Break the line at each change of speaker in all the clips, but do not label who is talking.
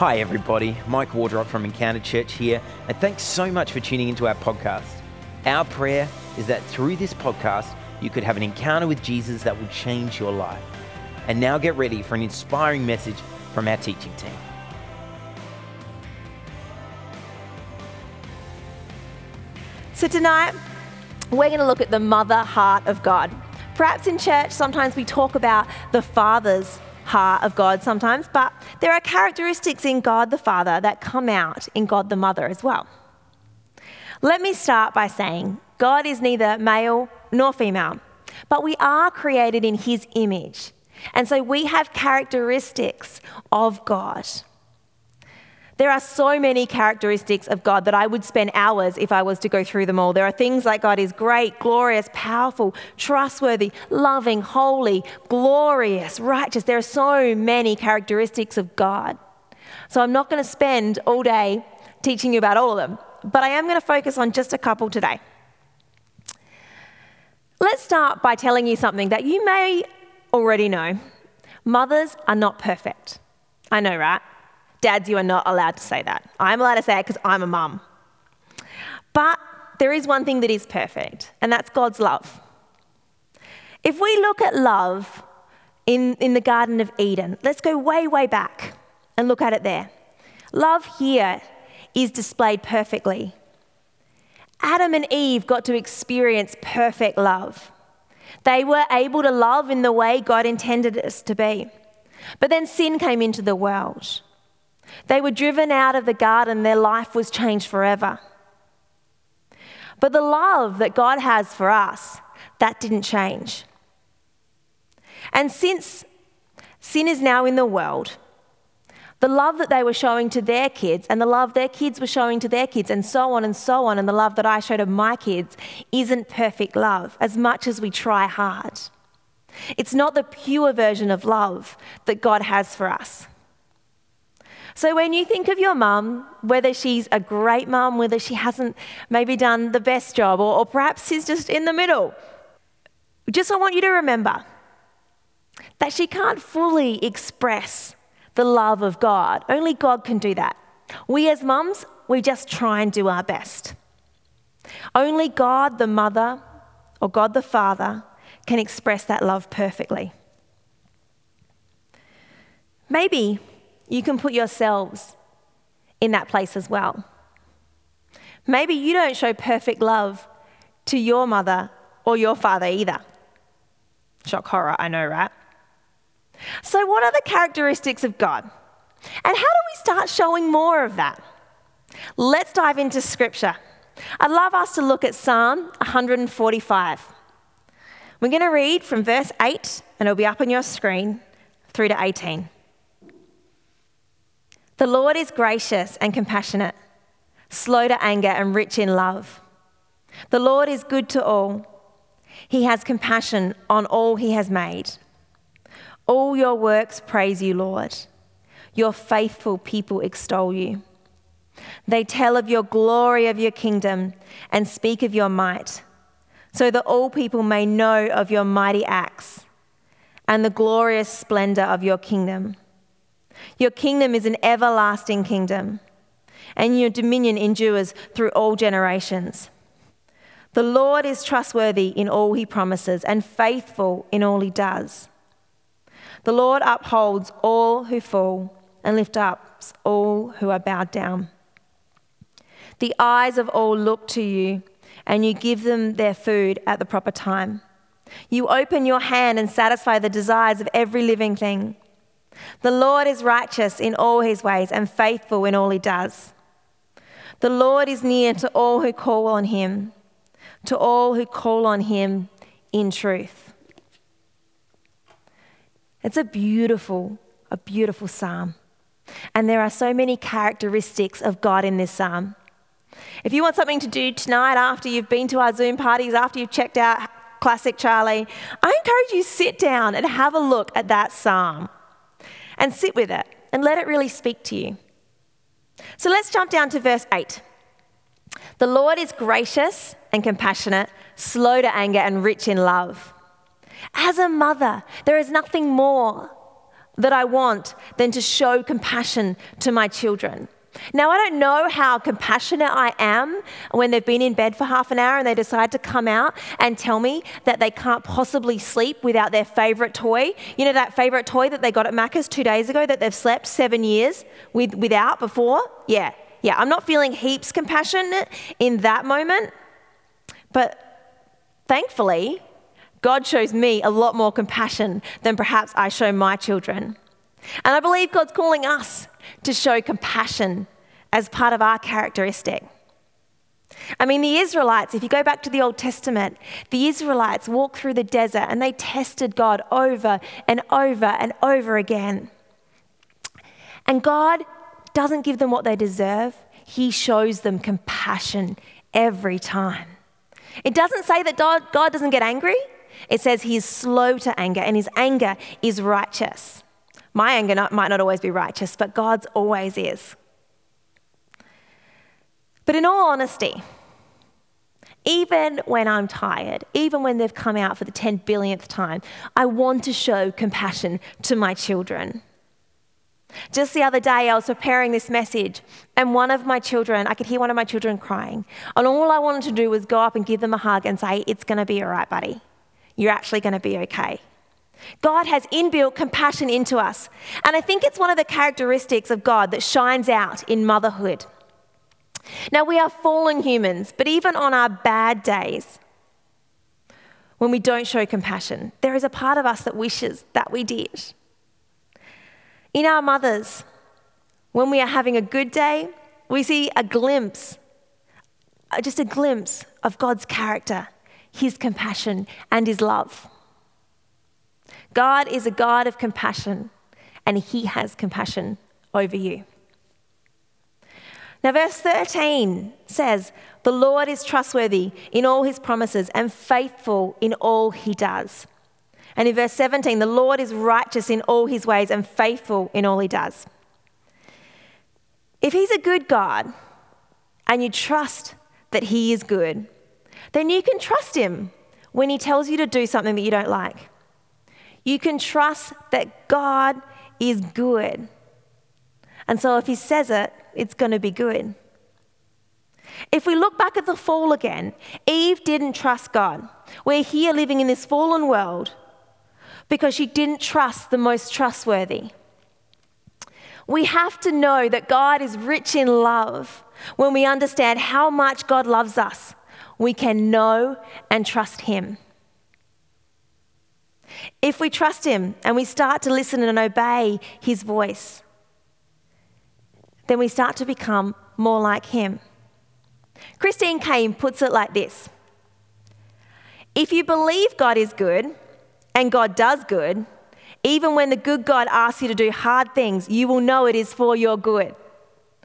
Hi, everybody. Mike Wardrop from Encounter Church here, and thanks so much for tuning into our podcast. Our prayer is that through this podcast, you could have an encounter with Jesus that will change your life. And now get ready for an inspiring message from our teaching team.
So, tonight, we're going to look at the mother heart of God. Perhaps in church, sometimes we talk about the father's heart of God sometimes, but there are characteristics in God the Father that come out in God the Mother as well. Let me start by saying God is neither male nor female, but we are created in His image. And so we have characteristics of God. There are so many characteristics of God that I would spend hours if I was to go through them all. There are things like God is great, glorious, powerful, trustworthy, loving, holy, glorious, righteous. There are so many characteristics of God. So I'm not going to spend all day teaching you about all of them, but I am going to focus on just a couple today. Let's start by telling you something that you may already know. Mothers are not perfect. I know, right? Dads, you are not allowed to say that. I'm allowed to say it because I'm a mum. But there is one thing that is perfect, and that's God's love. If we look at love in, in the Garden of Eden, let's go way, way back and look at it there. Love here is displayed perfectly. Adam and Eve got to experience perfect love. They were able to love in the way God intended us to be. But then sin came into the world. They were driven out of the garden, their life was changed forever. But the love that God has for us, that didn't change. And since sin is now in the world, the love that they were showing to their kids and the love their kids were showing to their kids, and so on and so on, and the love that I show to my kids isn't perfect love as much as we try hard. It's not the pure version of love that God has for us. So when you think of your mum, whether she's a great mum, whether she hasn't maybe done the best job, or, or perhaps she's just in the middle, just I want you to remember that she can't fully express the love of God. Only God can do that. We as mums, we just try and do our best. Only God the Mother or God the Father can express that love perfectly. Maybe you can put yourselves in that place as well. Maybe you don't show perfect love to your mother or your father either. Shock horror, I know, right? So, what are the characteristics of God? And how do we start showing more of that? Let's dive into scripture. I'd love us to look at Psalm 145. We're going to read from verse 8, and it'll be up on your screen, through to 18. The Lord is gracious and compassionate, slow to anger and rich in love. The Lord is good to all. He has compassion on all he has made. All your works praise you, Lord. Your faithful people extol you. They tell of your glory of your kingdom and speak of your might, so that all people may know of your mighty acts and the glorious splendor of your kingdom. Your kingdom is an everlasting kingdom, and your dominion endures through all generations. The Lord is trustworthy in all he promises and faithful in all he does. The Lord upholds all who fall and lifts up all who are bowed down. The eyes of all look to you, and you give them their food at the proper time. You open your hand and satisfy the desires of every living thing. The Lord is righteous in all his ways and faithful in all he does. The Lord is near to all who call on him, to all who call on him in truth. It's a beautiful, a beautiful psalm. And there are so many characteristics of God in this psalm. If you want something to do tonight after you've been to our Zoom parties, after you've checked out Classic Charlie, I encourage you sit down and have a look at that psalm and sit with it and let it really speak to you. So let's jump down to verse 8. The Lord is gracious and compassionate, slow to anger, and rich in love. As a mother, there is nothing more that I want than to show compassion to my children. Now, I don't know how compassionate I am when they've been in bed for half an hour and they decide to come out and tell me that they can't possibly sleep without their favorite toy. You know, that favorite toy that they got at Macca's two days ago that they've slept seven years with, without before? Yeah, yeah. I'm not feeling heaps compassionate in that moment, but thankfully, God shows me a lot more compassion than perhaps I show my children. And I believe God's calling us to show compassion as part of our characteristic. I mean, the Israelites, if you go back to the Old Testament, the Israelites walked through the desert and they tested God over and over and over again. And God doesn't give them what they deserve, He shows them compassion every time. It doesn't say that God, God doesn't get angry, it says He is slow to anger and His anger is righteous. My anger not, might not always be righteous, but God's always is. But in all honesty, even when I'm tired, even when they've come out for the 10 billionth time, I want to show compassion to my children. Just the other day, I was preparing this message, and one of my children, I could hear one of my children crying. And all I wanted to do was go up and give them a hug and say, It's going to be all right, buddy. You're actually going to be okay. God has inbuilt compassion into us. And I think it's one of the characteristics of God that shines out in motherhood. Now, we are fallen humans, but even on our bad days, when we don't show compassion, there is a part of us that wishes that we did. In our mothers, when we are having a good day, we see a glimpse, uh, just a glimpse of God's character, His compassion, and His love. God is a God of compassion, and He has compassion over you. Now, verse 13 says, The Lord is trustworthy in all His promises and faithful in all He does. And in verse 17, the Lord is righteous in all His ways and faithful in all He does. If He's a good God and you trust that He is good, then you can trust Him when He tells you to do something that you don't like. You can trust that God is good. And so if He says it, it's going to be good. If we look back at the fall again, Eve didn't trust God. We're here living in this fallen world because she didn't trust the most trustworthy. We have to know that God is rich in love. When we understand how much God loves us, we can know and trust Him. If we trust Him and we start to listen and obey His voice, then we start to become more like Him. Christine Caine puts it like this If you believe God is good and God does good, even when the good God asks you to do hard things, you will know it is for your good.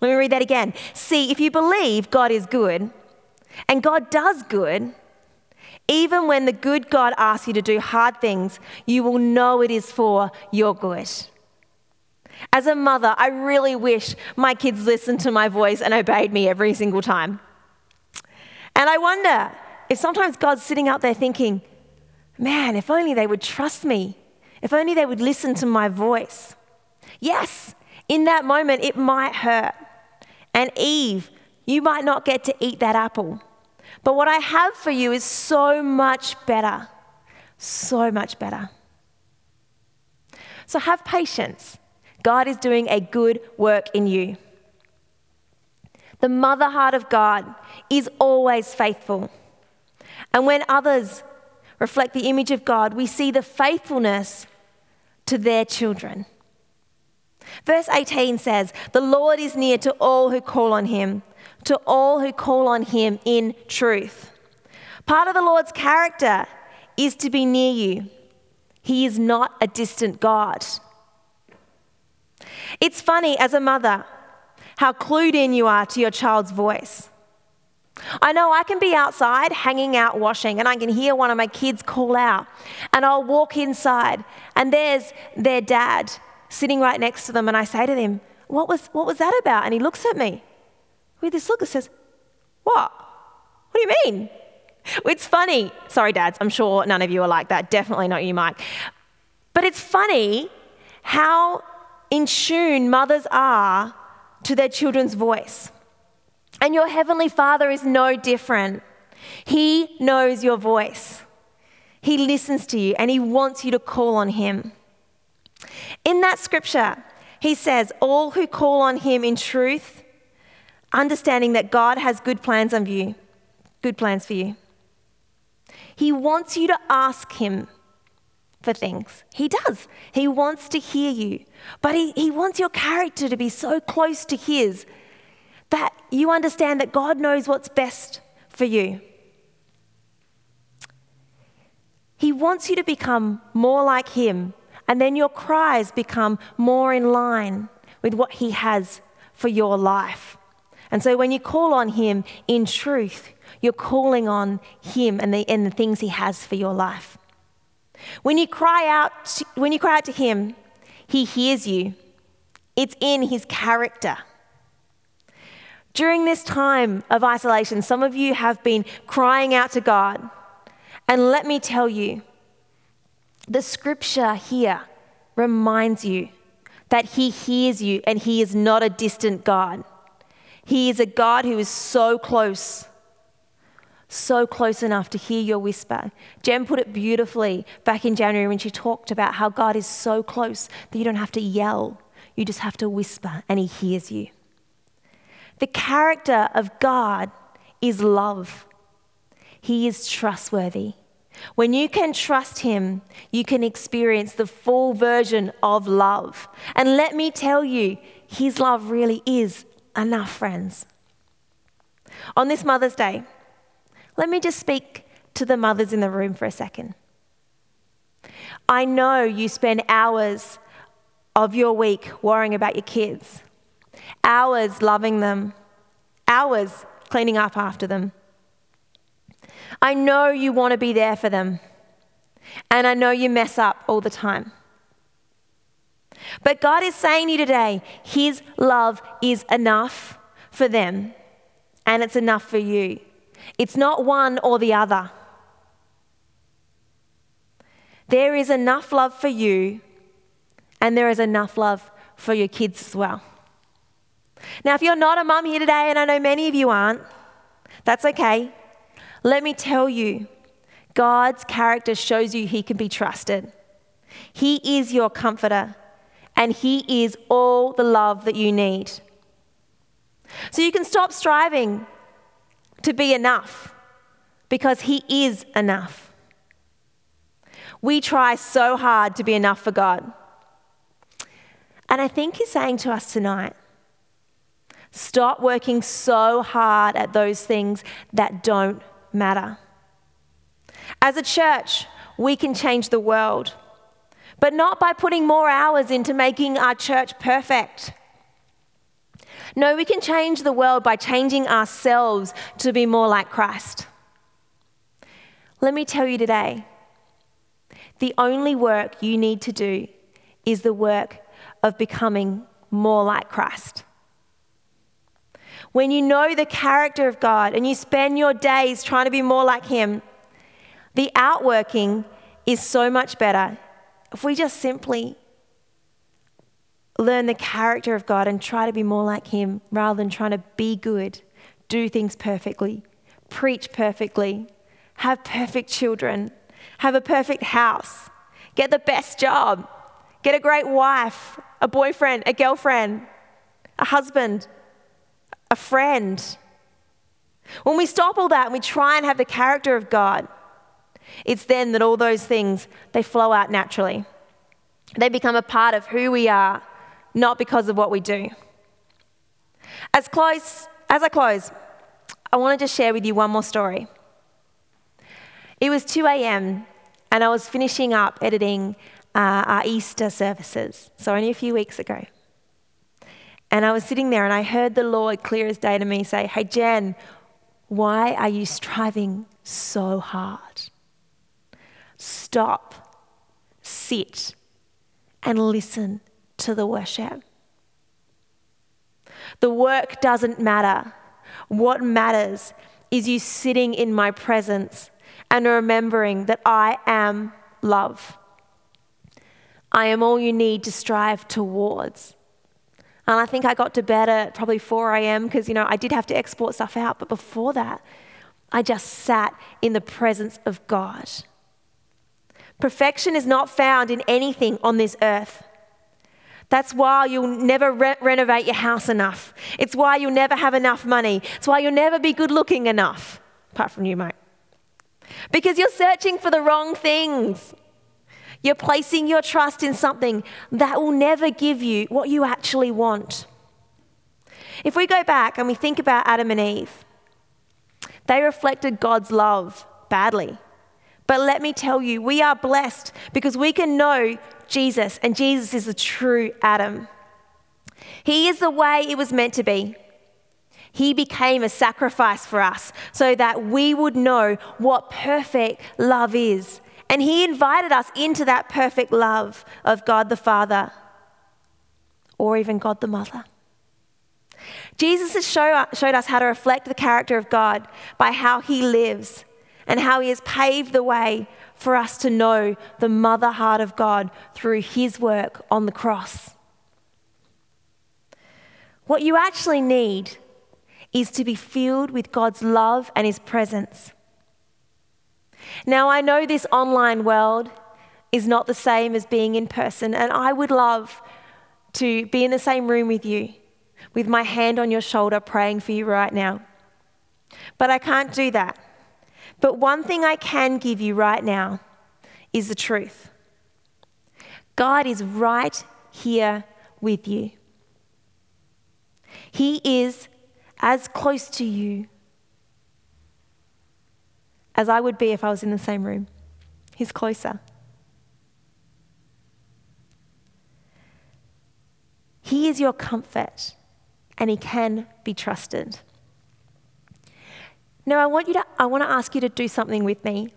Let me read that again. See, if you believe God is good and God does good, even when the good God asks you to do hard things, you will know it is for your good. As a mother, I really wish my kids listened to my voice and obeyed me every single time. And I wonder if sometimes God's sitting out there thinking, man, if only they would trust me, if only they would listen to my voice. Yes, in that moment, it might hurt. And Eve, you might not get to eat that apple. But what I have for you is so much better. So much better. So have patience. God is doing a good work in you. The mother heart of God is always faithful. And when others reflect the image of God, we see the faithfulness to their children. Verse 18 says, The Lord is near to all who call on him to all who call on him in truth. Part of the Lord's character is to be near you. He is not a distant God. It's funny as a mother how clued in you are to your child's voice. I know I can be outside hanging out washing and I can hear one of my kids call out and I'll walk inside and there's their dad sitting right next to them and I say to them, What was, what was that about? And he looks at me with this look that says, What? What do you mean? It's funny. Sorry, dads, I'm sure none of you are like that. Definitely not you, Mike. But it's funny how in tune mothers are to their children's voice. And your Heavenly Father is no different. He knows your voice, He listens to you, and He wants you to call on Him. In that scripture, He says, All who call on Him in truth, understanding that God has good plans on you, good plans for you. He wants you to ask Him for things. He does. He wants to hear you. But he, he wants your character to be so close to His that you understand that God knows what's best for you. He wants you to become more like Him, and then your cries become more in line with what He has for your life. And so when you call on Him in truth, you're calling on Him and the, and the things He has for your life. When you cry out, to, when you cry out to Him, He hears you. It's in His character. During this time of isolation, some of you have been crying out to God. And let me tell you, the scripture here reminds you that He hears you and He is not a distant God. He is a God who is so close so close enough to hear your whisper. Jen put it beautifully back in January when she talked about how God is so close that you don't have to yell, you just have to whisper, and He hears you. The character of God is love, He is trustworthy. When you can trust Him, you can experience the full version of love. And let me tell you, His love really is enough, friends. On this Mother's Day, let me just speak to the mothers in the room for a second. I know you spend hours of your week worrying about your kids, hours loving them, hours cleaning up after them. I know you want to be there for them, and I know you mess up all the time. But God is saying to you today, His love is enough for them, and it's enough for you. It's not one or the other. There is enough love for you, and there is enough love for your kids as well. Now, if you're not a mum here today, and I know many of you aren't, that's okay. Let me tell you God's character shows you He can be trusted. He is your comforter, and He is all the love that you need. So you can stop striving to be enough because He is enough. We try so hard to be enough for God. And I think He's saying to us tonight stop working so hard at those things that don't matter. As a church, we can change the world, but not by putting more hours into making our church perfect. No, we can change the world by changing ourselves to be more like Christ. Let me tell you today the only work you need to do is the work of becoming more like Christ. When you know the character of God and you spend your days trying to be more like Him, the outworking is so much better if we just simply learn the character of God and try to be more like Him rather than trying to be good, do things perfectly, preach perfectly, have perfect children, have a perfect house, get the best job, get a great wife, a boyfriend, a girlfriend, a husband, a friend. When we stop all that and we try and have the character of God, it's then that all those things they flow out naturally. They become a part of who we are not because of what we do. As, close, as I close, I wanted to share with you one more story. It was 2 a.m., and I was finishing up editing uh, our Easter services, so only a few weeks ago. And I was sitting there, and I heard the Lord clear as day to me say, Hey, Jen, why are you striving so hard? Stop, sit, and listen to the worship. The work doesn't matter. What matters is you sitting in my presence and remembering that I am love. I am all you need to strive towards. And I think I got to bed at probably 4 a.m. because, you know, I did have to export stuff out. But before that, I just sat in the presence of God. Perfection is not found in anything on this earth. That's why you'll never re- renovate your house enough. It's why you'll never have enough money. It's why you'll never be good looking enough, apart from you, mate. Because you're searching for the wrong things. You're placing your trust in something that will never give you what you actually want. If we go back and we think about Adam and Eve, they reflected God's love badly. But let me tell you, we are blessed because we can know Jesus, and Jesus is the true Adam. He is the way it was meant to be. He became a sacrifice for us so that we would know what perfect love is. And He invited us into that perfect love of God the Father or even God the Mother. Jesus has show, showed us how to reflect the character of God by how He lives and how He has paved the way for us to know the mother heart of God through His work on the cross. What you actually need is to be filled with God's love and His presence. Now, I know this online world is not the same as being in person, and I would love to be in the same room with you, with my hand on your shoulder, praying for you right now. But I can't do that. But one thing I can give you right now is the truth God is right here with you. He is as close to you as I would be if I was in the same room. He's closer. He is your comfort and he can be trusted. Now, I want, you to, I want to ask you to do something with me.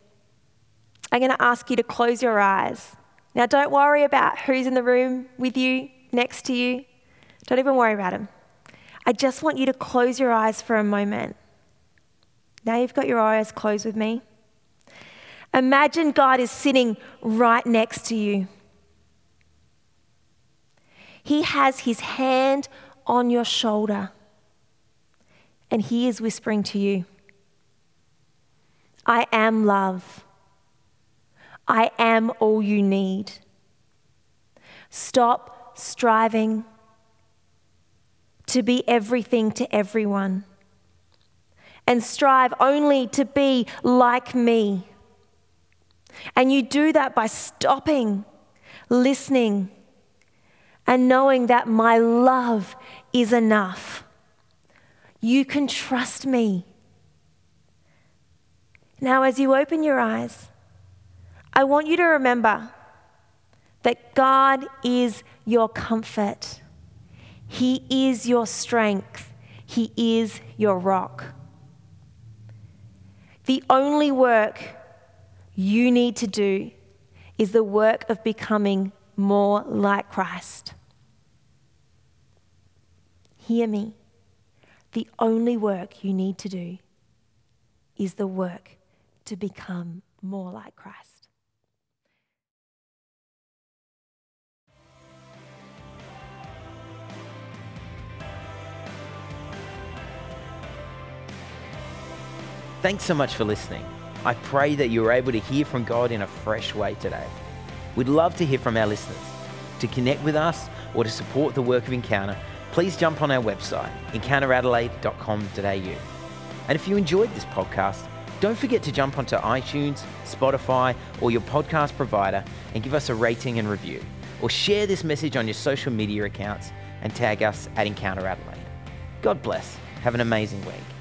I'm going to ask you to close your eyes. Now, don't worry about who's in the room with you, next to you. Don't even worry about them. I just want you to close your eyes for a moment. Now you've got your eyes closed with me. Imagine God is sitting right next to you. He has his hand on your shoulder, and he is whispering to you. I am love. I am all you need. Stop striving to be everything to everyone and strive only to be like me. And you do that by stopping, listening, and knowing that my love is enough. You can trust me. Now, as you open your eyes, I want you to remember that God is your comfort, He is your strength, He is your rock. The only work you need to do is the work of becoming more like Christ. Hear me. The only work you need to do is the work to become more like Christ.
Thanks so much for listening. I pray that you were able to hear from God in a fresh way today. We'd love to hear from our listeners. To connect with us or to support the work of Encounter, please jump on our website, encounteradelaide.com.au. And if you enjoyed this podcast, don't forget to jump onto iTunes, Spotify, or your podcast provider and give us a rating and review. Or share this message on your social media accounts and tag us at Encounter Adelaide. God bless. Have an amazing week.